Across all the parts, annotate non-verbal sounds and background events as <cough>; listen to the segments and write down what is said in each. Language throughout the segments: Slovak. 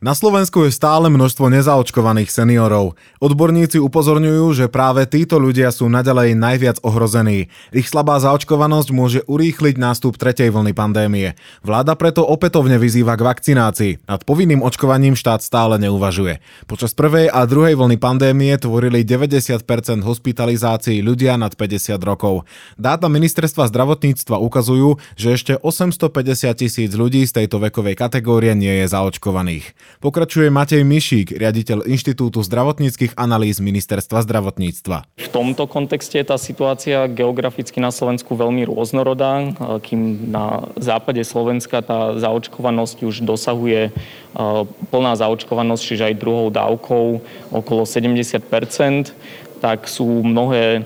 Na Slovensku je stále množstvo nezaočkovaných seniorov. Odborníci upozorňujú, že práve títo ľudia sú naďalej najviac ohrození. Ich slabá zaočkovanosť môže urýchliť nástup tretej vlny pandémie. Vláda preto opätovne vyzýva k vakcinácii. Nad povinným očkovaním štát stále neuvažuje. Počas prvej a druhej vlny pandémie tvorili 90% hospitalizácií ľudia nad 50 rokov. Dáta ministerstva zdravotníctva ukazujú, že ešte 850 tisíc ľudí z tejto vekovej kategórie nie je zaočkovaných. Pokračuje Matej Mišík, riaditeľ Inštitútu zdravotníckých analýz Ministerstva zdravotníctva. V tomto kontexte je tá situácia geograficky na Slovensku veľmi rôznorodá, kým na západe Slovenska tá zaočkovanosť už dosahuje plná zaočkovanosť, čiže aj druhou dávkou okolo 70 tak sú mnohé e,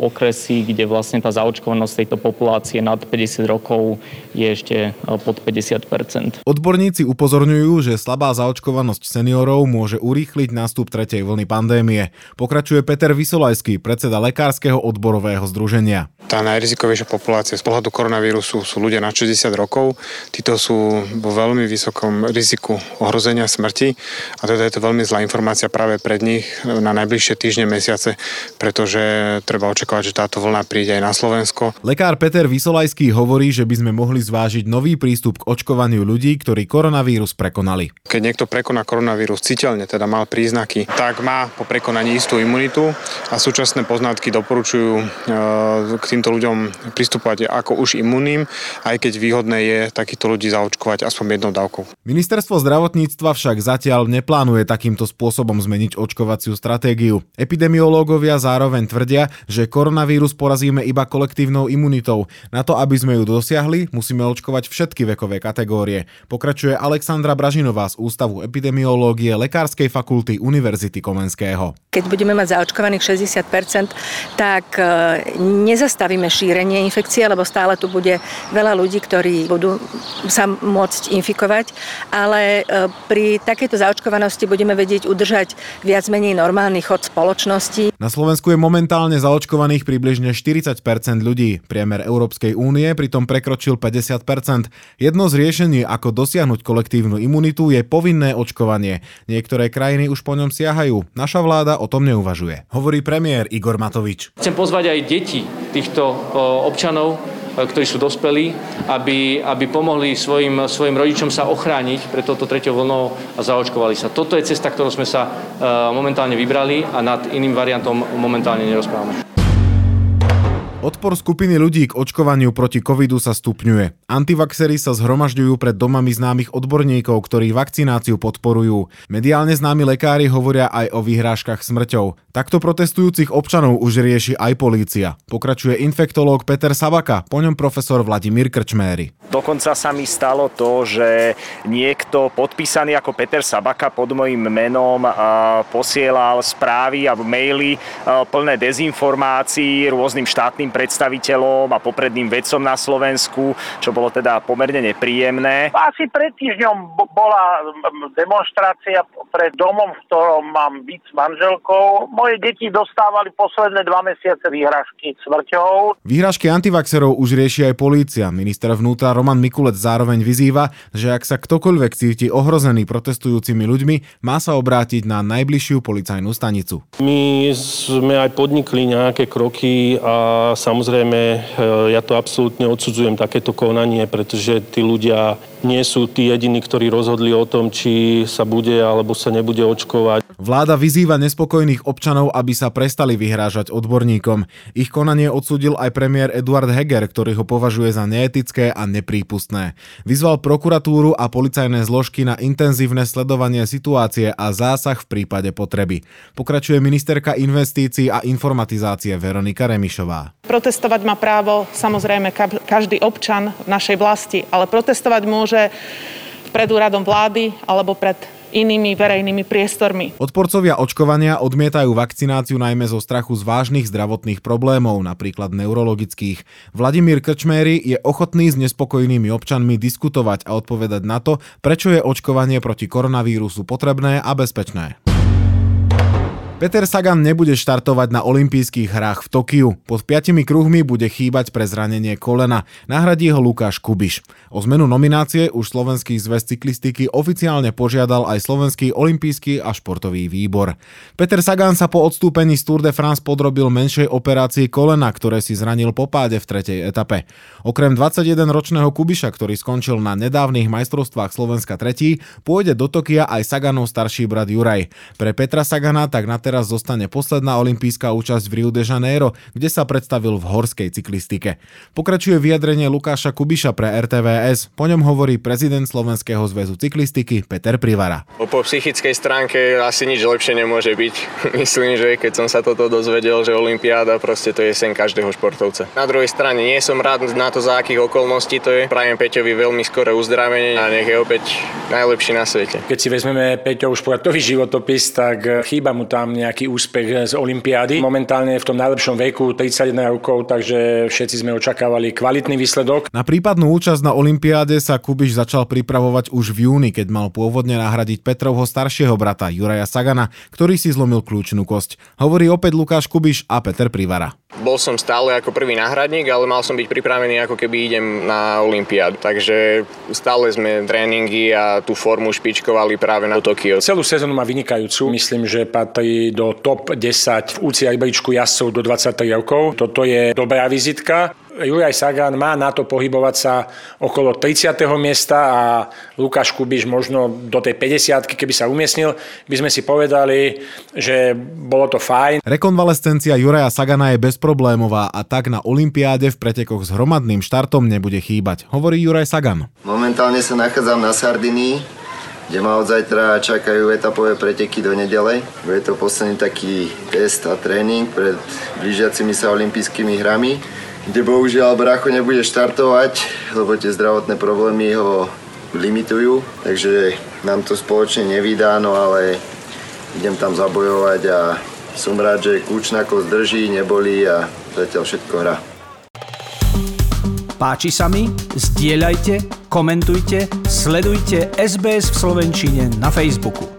okresy, kde vlastne tá zaočkovanosť tejto populácie nad 50 rokov je ešte e, pod 50% Odborníci upozorňujú, že slabá zaočkovanosť seniorov môže urýchliť nástup tretej vlny pandémie. Pokračuje Peter Vysolajský, predseda Lekárskeho odborového združenia. Tá najrizikovejšia populácia z pohľadu koronavírusu sú ľudia na 60 rokov. Títo sú vo veľmi vysokom riziku ohrozenia smrti a teda je to veľmi zlá informácia práve pred nich na najbližšie týždne, mesiace pretože treba očakávať, že táto vlna príde aj na Slovensko. Lekár Peter Vysolajský hovorí, že by sme mohli zvážiť nový prístup k očkovaniu ľudí, ktorí koronavírus prekonali. Keď niekto prekoná koronavírus citeľne, teda mal príznaky, tak má po prekonaní istú imunitu a súčasné poznatky doporučujú e, k týmto ľuďom pristupovať ako už imunným, aj keď výhodné je takýchto ľudí zaočkovať aspoň jednou dávkou. Ministerstvo zdravotníctva však zatiaľ neplánuje takýmto spôsobom zmeniť očkovaciu stratégiu. Epidemiológ Virológovia zároveň tvrdia, že koronavírus porazíme iba kolektívnou imunitou. Na to, aby sme ju dosiahli, musíme očkovať všetky vekové kategórie. Pokračuje Alexandra Bražinová z Ústavu epidemiológie Lekárskej fakulty Univerzity Komenského. Keď budeme mať zaočkovaných 60%, tak e, nezastavíme šírenie infekcie, lebo stále tu bude veľa ľudí, ktorí budú sa môcť infikovať, ale e, pri takejto zaočkovanosti budeme vedieť udržať viac menej normálny chod spoločnosti. Na Slovensku je momentálne zaočkovaných približne 40% ľudí. Priemer Európskej únie pritom prekročil 50% Jedno z riešení, ako dosiahnuť kolektívnu imunitu, je povinné očkovanie. Niektoré krajiny už po ňom siahajú. Naša vláda o tom neuvažuje. Hovorí premiér Igor Matovič. Chcem pozvať aj deti týchto občanov, ktorí sú dospelí, aby, aby pomohli svojim, svojim rodičom sa ochrániť pred touto treťou vlnou a zaočkovali sa. Toto je cesta, ktorou sme sa e, momentálne vybrali a nad iným variantom momentálne nerozprávame. Odpor skupiny ľudí k očkovaniu proti covidu sa stupňuje. Antivaxery sa zhromažďujú pred domami známych odborníkov, ktorí vakcináciu podporujú. Mediálne známi lekári hovoria aj o vyhrážkach smrťou. Takto protestujúcich občanov už rieši aj polícia. Pokračuje infektológ Peter Sabaka, po ňom profesor Vladimír Krčméry. Dokonca sa mi stalo to, že niekto podpísaný ako Peter Sabaka pod mojim menom posielal správy a maily plné dezinformácií rôznym štátnym predstaviteľom a popredným vedcom na Slovensku, čo bolo teda pomerne nepríjemné. Asi pred týždňom bola demonstrácia pred domom, v ktorom mám byť s manželkou. Moje deti dostávali posledné dva mesiace výhražky smrťou. Výhražky antivaxerov už rieši aj polícia. Minister vnútra Roman Mikulec zároveň vyzýva, že ak sa ktokoľvek cíti ohrozený protestujúcimi ľuďmi, má sa obrátiť na najbližšiu policajnú stanicu. My sme aj podnikli nejaké kroky a Samozrejme, e, ja to absolútne odsudzujem, takéto konanie, pretože tí ľudia nie sú tí jediní, ktorí rozhodli o tom, či sa bude alebo sa nebude očkovať. Vláda vyzýva nespokojných občanov, aby sa prestali vyhrážať odborníkom. Ich konanie odsudil aj premiér Eduard Heger, ktorý ho považuje za neetické a neprípustné. Vyzval prokuratúru a policajné zložky na intenzívne sledovanie situácie a zásah v prípade potreby. Pokračuje ministerka investícií a informatizácie Veronika Remišová. Protestovať má právo samozrejme každý občan v našej vlasti, ale protestovať môže pred úradom vlády alebo pred inými verejnými priestormi. Odporcovia očkovania odmietajú vakcináciu najmä zo strachu z vážnych zdravotných problémov, napríklad neurologických. Vladimír Krčméry je ochotný s nespokojnými občanmi diskutovať a odpovedať na to, prečo je očkovanie proti koronavírusu potrebné a bezpečné. Peter Sagan nebude štartovať na olympijských hrách v Tokiu. Pod piatimi kruhmi bude chýbať pre zranenie kolena. Nahradí ho Lukáš Kubiš. O zmenu nominácie už Slovenský zväz cyklistiky oficiálne požiadal aj Slovenský olympijský a športový výbor. Peter Sagan sa po odstúpení z Tour de France podrobil menšej operácii kolena, ktoré si zranil po páde v tretej etape. Okrem 21-ročného Kubiša, ktorý skončil na nedávnych majstrovstvách Slovenska 3, pôjde do Tokia aj Saganov starší brat Juraj. Pre Petra Sagana tak na teraz zostane posledná olympijská účasť v Rio de Janeiro, kde sa predstavil v horskej cyklistike. Pokračuje vyjadrenie Lukáša Kubiša pre RTVS, po ňom hovorí prezident Slovenského zväzu cyklistiky Peter Privara. Po psychickej stránke asi nič lepšie nemôže byť. <laughs> Myslím, že keď som sa toto dozvedel, že Olympiáda proste to je sen každého športovca. Na druhej strane nie som rád na to, za akých okolností to je. Prajem Peťovi veľmi skoré uzdravenie a nech je opäť najlepší na svete. Keď si vezmeme Peťov športový životopis, tak chýba mu tam nejaký úspech z Olympiády. Momentálne v tom najlepšom veku, 31 rokov, takže všetci sme očakávali kvalitný výsledok. Na prípadnú účasť na Olympiáde sa Kubiš začal pripravovať už v júni, keď mal pôvodne nahradiť Petrovho staršieho brata Juraja Sagana, ktorý si zlomil kľúčnú kosť. Hovorí opäť Lukáš Kubiš a Peter Privara. Bol som stále ako prvý náhradník, ale mal som byť pripravený ako keby idem na Olympiádu. Takže stále sme tréningy a tú formu špičkovali práve na Tokio. Celú sezónu má vynikajúcu. Myslím, že patrí do top 10 v UCI Ibričku jazdcov do 23 rokov. Toto je dobrá vizitka. Juraj Sagan má na to pohybovať sa okolo 30. miesta a Lukáš Kubiš možno do tej 50 keby sa umiestnil, by sme si povedali, že bolo to fajn. Rekonvalescencia Juraja Sagana je bezproblémová a tak na Olympiáde v pretekoch s hromadným štartom nebude chýbať, hovorí Juraj Sagan. Momentálne sa nachádzam na Sardinii, kde ma od zajtra čakajú etapové preteky do nedele. Bude to posledný taký test a tréning pred blížiacimi sa olympijskými hrami kde bohužiaľ Bracho nebude štartovať, lebo tie zdravotné problémy ho limitujú, takže nám to spoločne nevydá, no ale idem tam zabojovať a som rád, že Kúčnakov zdrží, nebolí a zatiaľ všetko hrá. Páči sa mi? Zdieľajte, komentujte, sledujte SBS v Slovenčine na Facebooku.